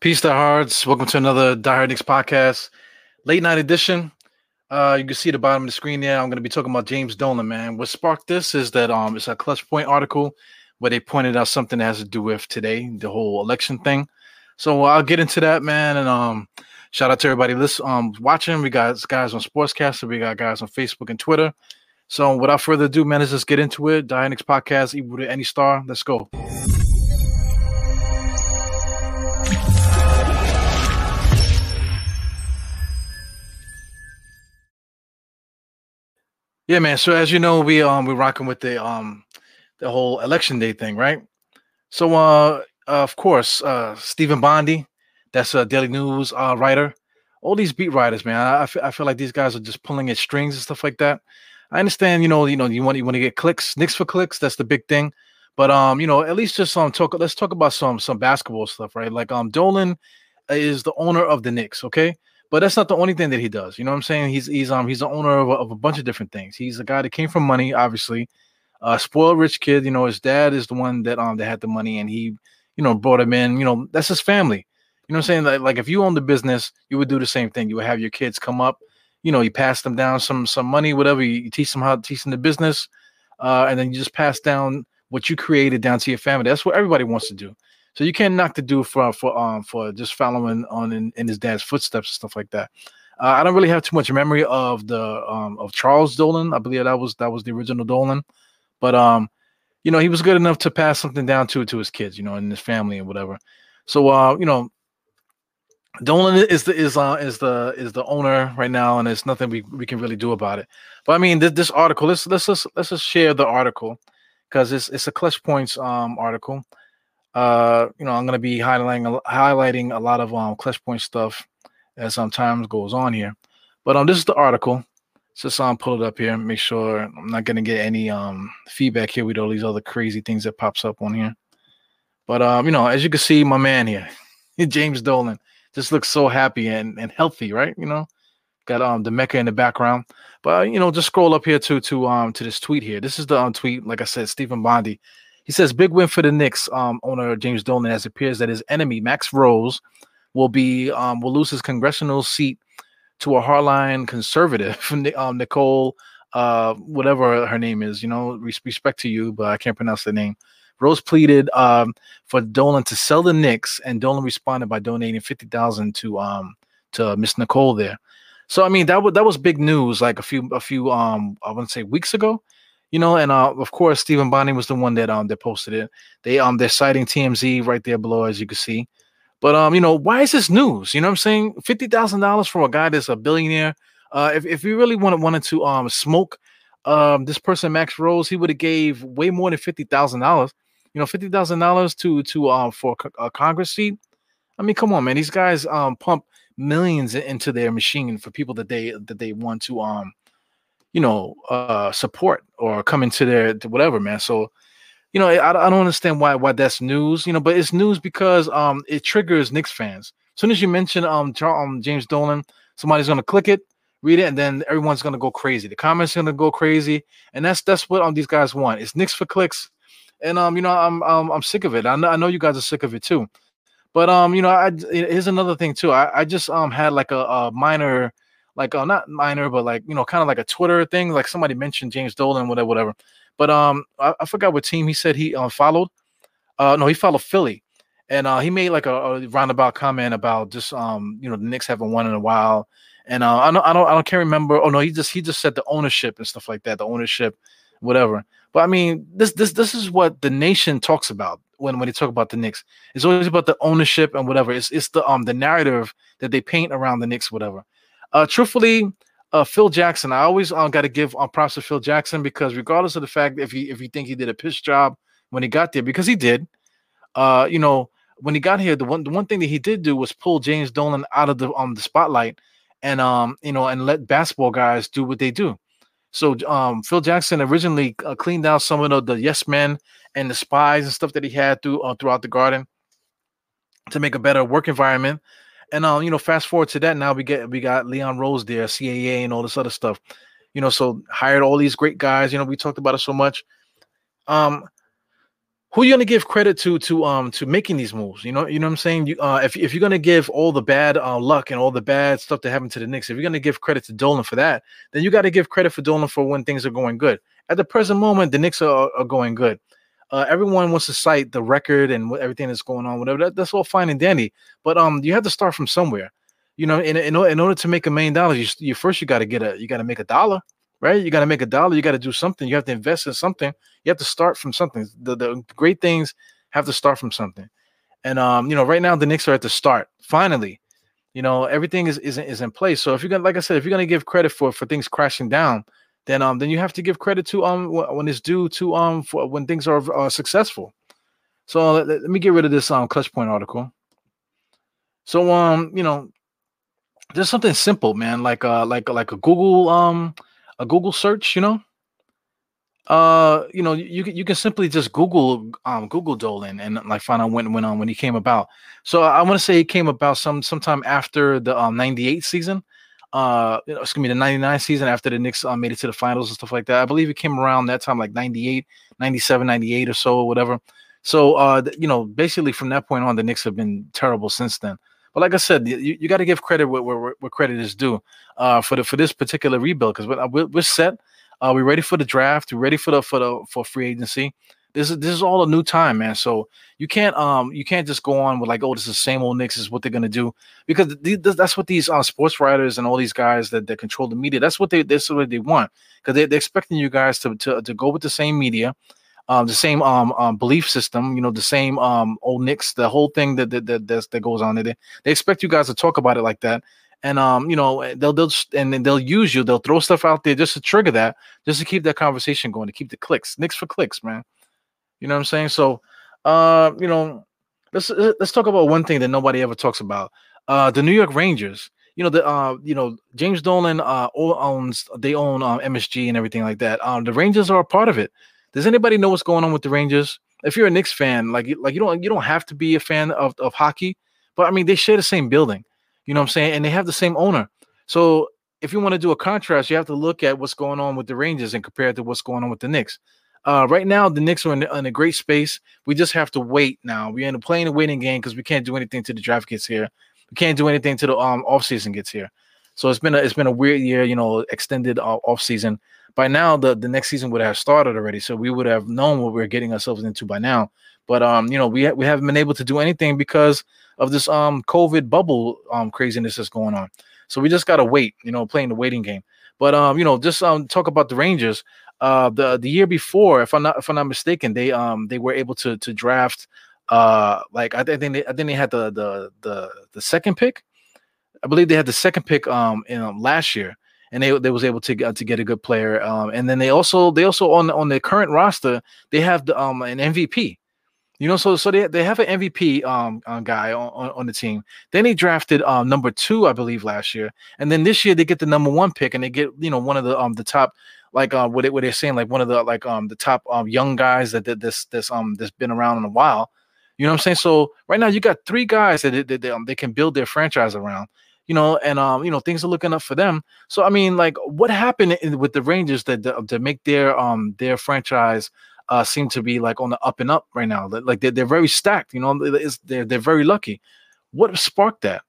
Peace to hearts. Welcome to another Die Hard Knicks podcast, late night edition. Uh, you can see the bottom of the screen there. I'm going to be talking about James Dolan, man. What sparked this is that um, it's a clutch point article where they pointed out something that has to do with today, the whole election thing. So I'll get into that, man. And um, shout out to everybody listen, um, watching. We got guys on Sportscaster, we got guys on Facebook and Twitter. So without further ado, man, let's just get into it. Die Hard Knicks podcast, equal to any star. Let's go. Yeah, man. So as you know, we um we're rocking with the um the whole election day thing, right? So uh, of course, uh Stefan Bondy, that's a Daily News uh writer. All these beat writers, man. I, I, feel, I feel like these guys are just pulling at strings and stuff like that. I understand, you know, you know, you want you want to get clicks, Knicks for clicks. That's the big thing. But um, you know, at least just um talk. Let's talk about some some basketball stuff, right? Like um, Dolan is the owner of the Knicks. Okay, but that's not the only thing that he does. You know what I'm saying? He's he's um he's the owner of a, of a bunch of different things. He's a guy that came from money, obviously, a spoiled rich kid. You know, his dad is the one that um that had the money, and he you know brought him in. You know, that's his family. You know what I'm saying? Like, like if you own the business, you would do the same thing. You would have your kids come up. You know, you pass them down some some money, whatever. You, you teach them how to teach them the business, uh, and then you just pass down what you created down to your family. That's what everybody wants to do. So you can't knock the dude for for um for just following on in, in his dad's footsteps and stuff like that. Uh, I don't really have too much memory of the um of Charles Dolan. I believe that was that was the original Dolan, but um, you know, he was good enough to pass something down to to his kids, you know, and his family and whatever. So uh, you know, Dolan is the is uh is the is the owner right now, and there's nothing we, we can really do about it. But I mean, this, this article, let's let's just let's just share the article because it's it's a clutch points um article. Uh, you know, I'm gonna be highlighting highlighting a lot of um clutch point stuff as um, time goes on here. But um, this is the article. Just um, pull it up here make sure I'm not gonna get any um feedback here with all these other crazy things that pops up on here. But um, you know, as you can see, my man here, James Dolan, just looks so happy and, and healthy, right? You know, got um the Mecca in the background. But you know, just scroll up here to to um to this tweet here. This is the um, tweet, like I said, Stefan Bondy he says big win for the Knicks um, owner James Dolan as it appears that his enemy Max Rose will be um, will lose his congressional seat to a hardline conservative um, Nicole uh, whatever her name is. You know, respect to you, but I can't pronounce the name. Rose pleaded um, for Dolan to sell the Knicks, and Dolan responded by donating fifty thousand to um to Miss Nicole there. So I mean that was that was big news like a few a few um I to say weeks ago you know, and uh, of course Stefan Bondy was the one that um that posted it. They um they're citing TMZ right there below, as you can see. But um, you know, why is this news? You know what I'm saying? Fifty thousand dollars for a guy that's a billionaire. Uh, if if you really wanted wanted to um smoke um this person Max Rose, he would have gave way more than fifty thousand dollars. You know, fifty thousand dollars to to um for a Congress seat. I mean, come on, man. These guys um pump millions into their machine for people that they that they want to um you know, uh, support or come into their whatever, man. So, you know, I, I don't understand why why that's news, you know, but it's news because um it triggers Knicks fans. As soon as you mention um, um James Dolan, somebody's gonna click it, read it, and then everyone's gonna go crazy. The comments gonna go crazy, and that's that's what um these guys want. It's Knicks for clicks, and um you know I'm I'm, I'm sick of it. I know, I know you guys are sick of it too, but um you know I here's another thing too. I I just um had like a, a minor like uh, not minor, but like you know, kind of like a Twitter thing. Like somebody mentioned James Dolan, whatever, whatever. But um, I, I forgot what team he said he uh, followed. Uh, no, he followed Philly, and uh, he made like a, a roundabout comment about just um, you know, the Knicks haven't won in a while. And uh, I don't, I don't, I don't can't remember. Oh no, he just he just said the ownership and stuff like that, the ownership, whatever. But I mean, this this this is what the nation talks about when when they talk about the Knicks. It's always about the ownership and whatever. It's it's the um the narrative that they paint around the Knicks, whatever. Uh, truthfully, uh, Phil Jackson, I always uh, got to give uh, props to Phil Jackson because regardless of the fact if he if you think he did a piss job when he got there, because he did, uh, you know, when he got here, the one the one thing that he did do was pull James Dolan out of the um the spotlight and um you know and let basketball guys do what they do. So um Phil Jackson originally uh, cleaned out some of the, the yes men and the spies and stuff that he had through uh, throughout the garden to make a better work environment and um, you know, fast forward to that, now we get we got Leon Rose there, CAA, and all this other stuff. You know, so hired all these great guys. You know, we talked about it so much. Um, who are you gonna give credit to to um to making these moves? You know, you know what I'm saying. You uh, if if you're gonna give all the bad uh, luck and all the bad stuff that happened to the Knicks, if you're gonna give credit to Dolan for that, then you got to give credit for Dolan for when things are going good. At the present moment, the Knicks are, are going good. Uh, everyone wants to cite the record and everything that's going on, whatever. That, that's all fine and dandy, but um, you have to start from somewhere. You know, in in, in order to make a million dollars, you, you first you got to get a you got to make a dollar right? You got to make a dollar. You got to do something. You have to invest in something. You have to start from something. The, the great things have to start from something. And um, you know, right now the Knicks are at the start. Finally, you know, everything is is, is in place. So if you're gonna, like I said, if you're gonna give credit for for things crashing down, then um, then you have to give credit to um when it's due to um for when things are uh, successful. So let, let, me get rid of this um clutch point article. So um, you know, there's something simple, man, like uh like like a Google um a Google search, you know, uh, you know, you you can simply just Google um Google Dolan and like find out when when um when he came about. So I want to say he came about some sometime after the um 98 season. Uh, excuse me, the 99 season after the Knicks um, made it to the finals and stuff like that. I believe it came around that time, like 98, 97, 98 or so, or whatever. So, uh, you know, basically from that point on, the Knicks have been terrible since then. But like I said, you, you got to give credit where, where, where, credit is due uh, for the for this particular rebuild because we're, we're set. Uh, we're ready for the draft. We're ready for the for the for free agency. This is this is all a new time, man. So you can't um you can't just go on with like oh this is the same old Knicks is what they're gonna do because th- that's what these uh, sports writers and all these guys that, that control the media that's what they that's what they want because they, they're expecting you guys to, to to go with the same media, um the same um, um belief system you know the same um old Knicks the whole thing that that that, that goes on there they, expect you guys to talk about it like that and um, you know, they'll they'll and they'll use you. They'll throw stuff out there just to trigger that, just to keep that conversation going, to keep the clicks. Knicks for clicks, man. You know what I'm saying? So, uh, you know, let's let's talk about one thing that nobody ever talks about. Uh, the New York Rangers. You know, the uh, you know, James Dolan uh owns they own um, MSG and everything like that. Um, the Rangers are a part of it. Does anybody know what's going on with the Rangers? If you're a Knicks fan, like like you don't you don't have to be a fan of, of hockey, but I mean they share the same building. You know what I'm saying? And they have the same owner. So if you want to do a contrast, you have to look at what's going on with the Rangers and compare it to what's going on with the Knicks. Uh, right now, the Knicks are in, in, a great space. We just have to wait now. We're in a playing a waiting game because we can't do anything to the draft gets here. We can't do anything to the um offseason gets here. So it's been a it's been a weird year, you know, extended uh, off season. By now, the the next season would have started already, so we would have known what we are getting ourselves into by now. But um, you know, we ha- we haven't been able to do anything because of this um COVID bubble um craziness that's going on. So we just gotta wait, you know, playing the waiting game. But um, you know, just um talk about the Rangers. Uh, the the year before, if I'm not if I'm not mistaken, they um they were able to to draft uh like I think they I think they had the the the the second pick. I believe they had the second pick um in um, last year, and they they was able to get to get a good player. Um, and then they also they also on on the current roster they have the um an MVP. You know, so so they, they have an MVP um, um guy on, on, the team. Then they drafted um number two, I believe, last year, and then this year they get the number one pick, and they get you know one of the um the top like uh what, it, what they're saying like one of the like um the top um young guys that did this this um that's been around in a while. You know what I'm saying? So right now you got three guys that, that, that um, they can build their franchise around. You know, and um, you know, things are looking up for them. So I mean, like, what happened in, with the Rangers that to make their um their franchise uh, seem to be like on the up and up right now. Like they're, they're very stacked, you know, they're, they're very lucky. What sparked that?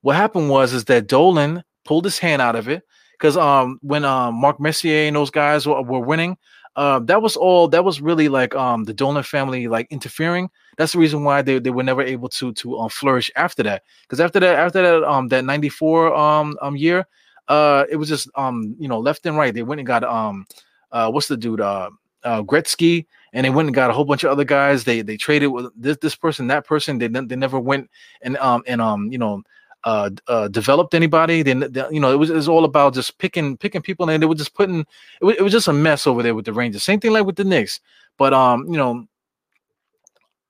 What happened was is that Dolan pulled his hand out of it because um when um Mark Messier and those guys were, were winning, uh, that was all that was really like um the Dolan family like interfering. That's the reason why they, they were never able to to um, flourish after that. Because after that after that um that 94 um um year, uh it was just um you know left and right. They went and got um uh what's the dude uh uh, Gretzky, and they went and got a whole bunch of other guys. They they traded with this this person, that person. They they never went and um and um you know uh, uh developed anybody. Then you know it was it was all about just picking picking people, and they were just putting it was, it was just a mess over there with the Rangers. Same thing like with the Knicks, but um you know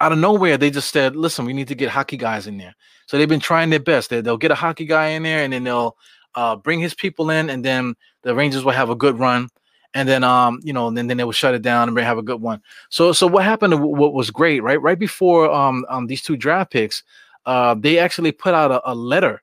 out of nowhere they just said, listen, we need to get hockey guys in there. So they've been trying their best. They, they'll get a hockey guy in there, and then they'll uh, bring his people in, and then the Rangers will have a good run and then um you know and then, then they will shut it down and have a good one so so what happened what was great right right before um, um these two draft picks uh they actually put out a, a letter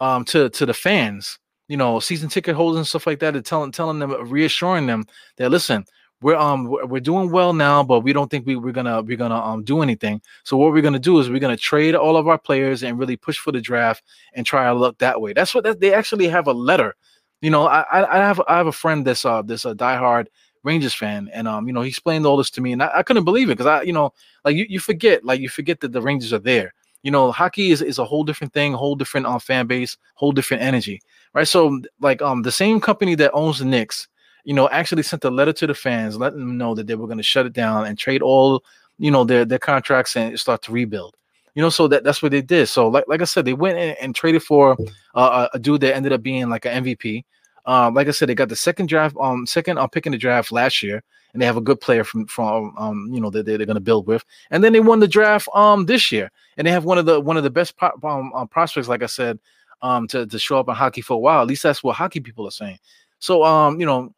um to to the fans you know season ticket holders and stuff like that and telling telling them reassuring them that listen we're um we're doing well now, but we don't think we, we're gonna we're gonna um do anything. So what we're gonna do is we're gonna trade all of our players and really push for the draft and try our luck that way. That's what that, they actually have a letter. You know, I I I have I have a friend that's uh this a diehard Rangers fan, and um you know he explained all this to me, and I, I couldn't believe it because I you know like you, you forget like you forget that the Rangers are there. You know, hockey is, is a whole different thing, whole different um, fan base, whole different energy, right? So like um the same company that owns the Knicks you know, actually sent a letter to the fans, letting them know that they were going to shut it down and trade all, you know, their their contracts and start to rebuild. You know, so that that's what they did. So, like like I said, they went in and traded for uh, a dude that ended up being like an MVP. Um, like I said, they got the second draft, um, second um, pick in the draft last year, and they have a good player from from um, you know that they're, they're going to build with. And then they won the draft um this year, and they have one of the one of the best pro- um, um, prospects, like I said, um to to show up in hockey for a while. At least that's what hockey people are saying. So um, you know,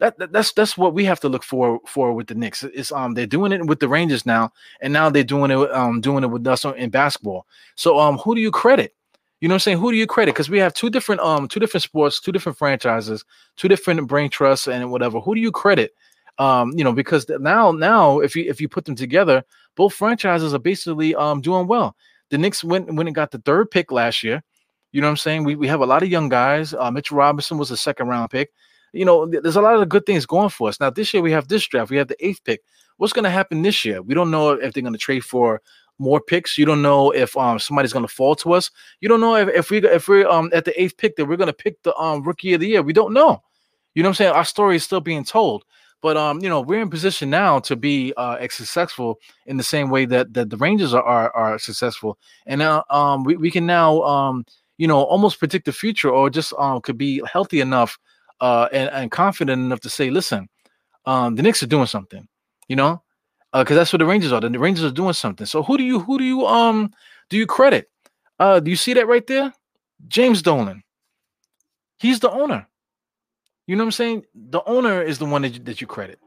that, that, that's that's what we have to look for for with the Knicks. It's um they're doing it with the Rangers now, and now they're doing it um doing it with us in basketball. So um who do you credit? You know what I'm saying? Who do you credit? Because we have two different um two different sports, two different franchises, two different brain trusts, and whatever. Who do you credit? Um, you know, because now now if you if you put them together, both franchises are basically um doing well. The Knicks went when it got the third pick last year. You know what I'm saying? We we have a lot of young guys. Uh, Mitchell Robinson was a second round pick you know, there's a lot of good things going for us. Now, this year we have this draft, we have the eighth pick. What's going to happen this year? We don't know if they're going to trade for more picks. You don't know if um somebody's going to fall to us. You don't know if, if we if we're um at the eighth pick that we're going to pick the um rookie of the year. We don't know. You know what I'm saying? Our story is still being told. But um, you know, we're in position now to be uh successful in the same way that that the Rangers are are, are successful. And now um we, we can now um you know almost predict the future or just um could be healthy enough uh, and, and confident enough to say, listen, um, the Knicks are doing something, you know, because uh, that's what the Rangers are. The Rangers are doing something. So who do you who do you um do you credit? Uh, do you see that right there? James Dolan. He's the owner. You know what I'm saying? The owner is the one that you, that you credit.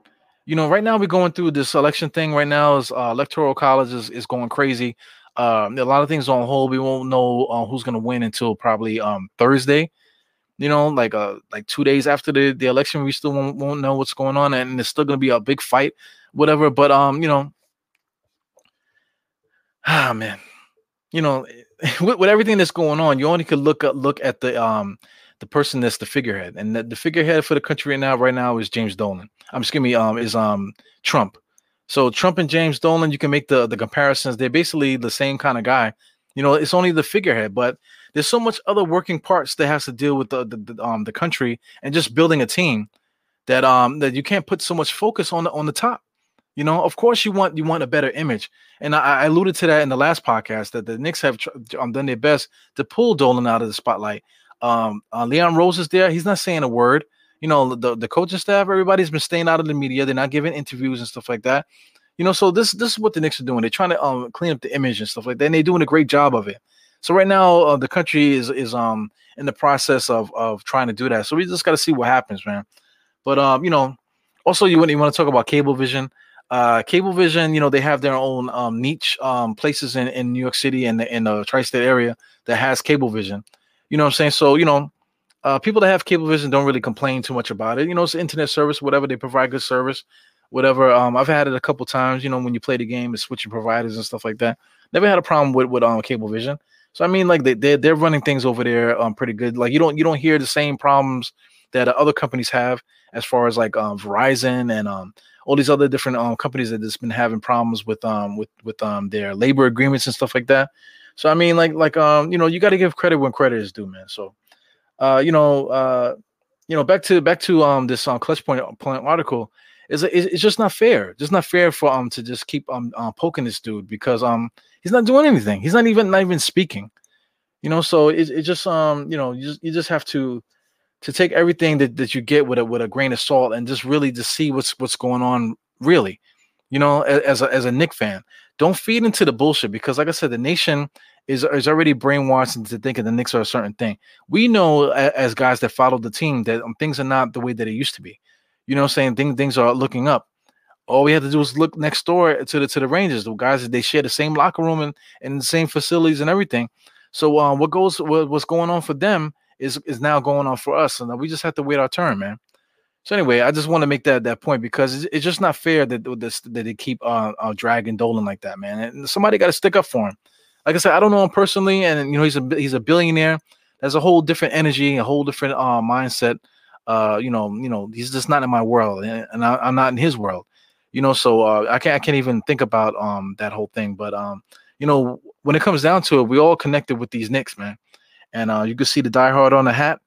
You know, right now we're going through this election thing. Right now is uh, electoral college is, is going crazy. Um, a lot of things on hold. We won't know uh, who's going to win until probably um, Thursday you know, like uh like two days after the, the election, we still won't, won't know what's going on, and it's still gonna be a big fight, whatever. But um, you know, ah man, you know, with, with everything that's going on, you only could look at look at the um the person that's the figurehead, and the, the figurehead for the country right now, right now is James Dolan. I'm excuse me, um, is um Trump. So Trump and James Dolan, you can make the the comparisons. They're basically the same kind of guy. You know, it's only the figurehead, but there's so much other working parts that has to deal with the, the, the um the country and just building a team that um that you can't put so much focus on the on the top. You know, of course you want you want a better image, and I, I alluded to that in the last podcast that the Knicks have um, done their best to pull Dolan out of the spotlight. Um, uh, Leon Rose is there; he's not saying a word. You know, the the coaching staff, everybody's been staying out of the media. They're not giving interviews and stuff like that. You know, so this this is what the Knicks are doing. They're trying to um clean up the image and stuff like that. And they're doing a great job of it. So right now, uh, the country is is um in the process of of trying to do that. So we just got to see what happens, man. But um, you know, also you want you want to talk about Cablevision. Uh, Cablevision, you know, they have their own um niche um places in in New York City and in the tri-state area that has Cablevision. You know what I'm saying? So you know, uh, people that have Cablevision don't really complain too much about it. You know, it's internet service, whatever they provide good service, whatever. Um, I've had it a couple times. You know, when you play the game, it's switching providers and stuff like that. Never had a problem with with um Cablevision. So I mean, like they they're, they're running things over there um pretty good. Like you don't you don't hear the same problems that other companies have as far as like um, Verizon and um all these other different um companies that has been having problems with um with with um their labor agreements and stuff like that. So I mean, like like um you know you got to give credit when credit is due, man. So uh you know uh you know back to back to um this um clutch point, point article is it's just not fair. Just not fair for um to just keep um, um poking this dude because um he's not doing anything. He's not even not even speaking. You know, so it, it just um you know you just you just have to to take everything that, that you get with a with a grain of salt and just really just see what's what's going on really. You know, as a as a Knick fan, don't feed into the bullshit because, like I said, the nation is is already brainwashed into thinking the Knicks are a certain thing. We know as guys that follow the team that um, things are not the way that it used to be. You know I'm saying? Things things are looking up. All we have to do is look next door to the to the Rangers. The guys they share the same locker room and, and the same facilities and everything. So um, what goes what, what's going on for them is is now going on for us, and we just have to wait our turn, man. So anyway, I just want to make that that point because it's, it's just not fair that this that they keep uh, uh dragging Dolan like that, man. And somebody got to stick up for him. Like I said, I don't know him personally, and you know he's a he's a billionaire. There's a whole different energy, a whole different uh mindset. Uh, you know, you know, he's just not in my world, and I, am not in his world. You know, so uh, I can't I can't even think about um that whole thing. But um, you know, when it comes down to it, we all connected with these Knicks, man. And uh, you can see the diehard on the hat.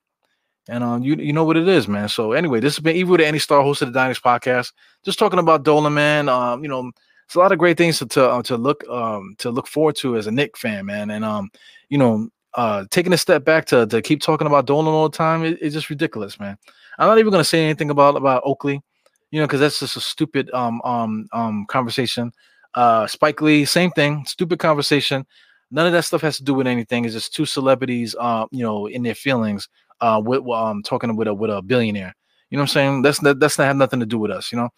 And um, you you know what it is, man. So anyway, this has been Evil to Any Star, host of the Dynex podcast. Just talking about Dolan, man. Um, you know, it's a lot of great things to to, uh, to look um to look forward to as a Knick fan, man. And um, you know, uh, taking a step back to to keep talking about Dolan all the time, it, it's just ridiculous, man. I'm not even gonna say anything about about Oakley, you know, because that's just a stupid um um um conversation. Uh, Spike Lee, same thing, stupid conversation. None of that stuff has to do with anything. It's just two celebrities, uh, you know, in their feelings uh, with um, talking with a with a billionaire. You know what I'm saying? That's that, that's not have nothing to do with us. You know,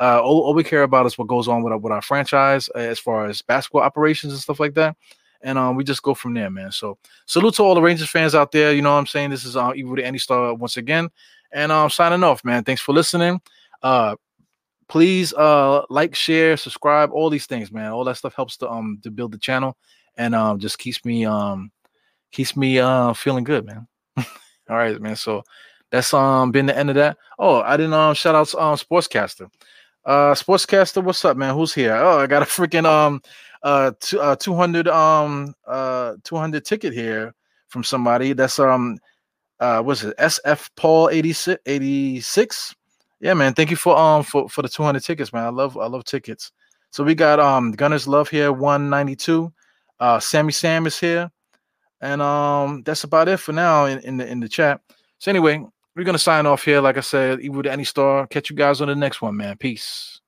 uh, all, all, we care about is what goes on with our, with our franchise uh, as far as basketball operations and stuff like that. And um, we just go from there, man. So salute to all the Rangers fans out there. You know what I'm saying? This is uh, Evil to Any Star once again. And I'm um, signing off, man. Thanks for listening. Uh, please uh like, share, subscribe, all these things, man. All that stuff helps to um to build the channel and um just keeps me um keeps me uh feeling good, man. All right, man. So that's um been the end of that. Oh, I didn't um shout out um Sportscaster. Uh Sportscaster, what's up, man? Who's here? Oh, I got a freaking um uh, t- uh 200 um uh 200 ticket here from somebody. That's um uh what's it? SF Paul 86 86. Yeah, man. Thank you for um for for the 200 tickets, man. I love I love tickets. So we got um Gunners Love here 192. Uh Sammy Sam is here. And um, that's about it for now in, in the in the chat. So anyway, we're gonna sign off here. Like I said, Evil to Any Star. Catch you guys on the next one, man. Peace.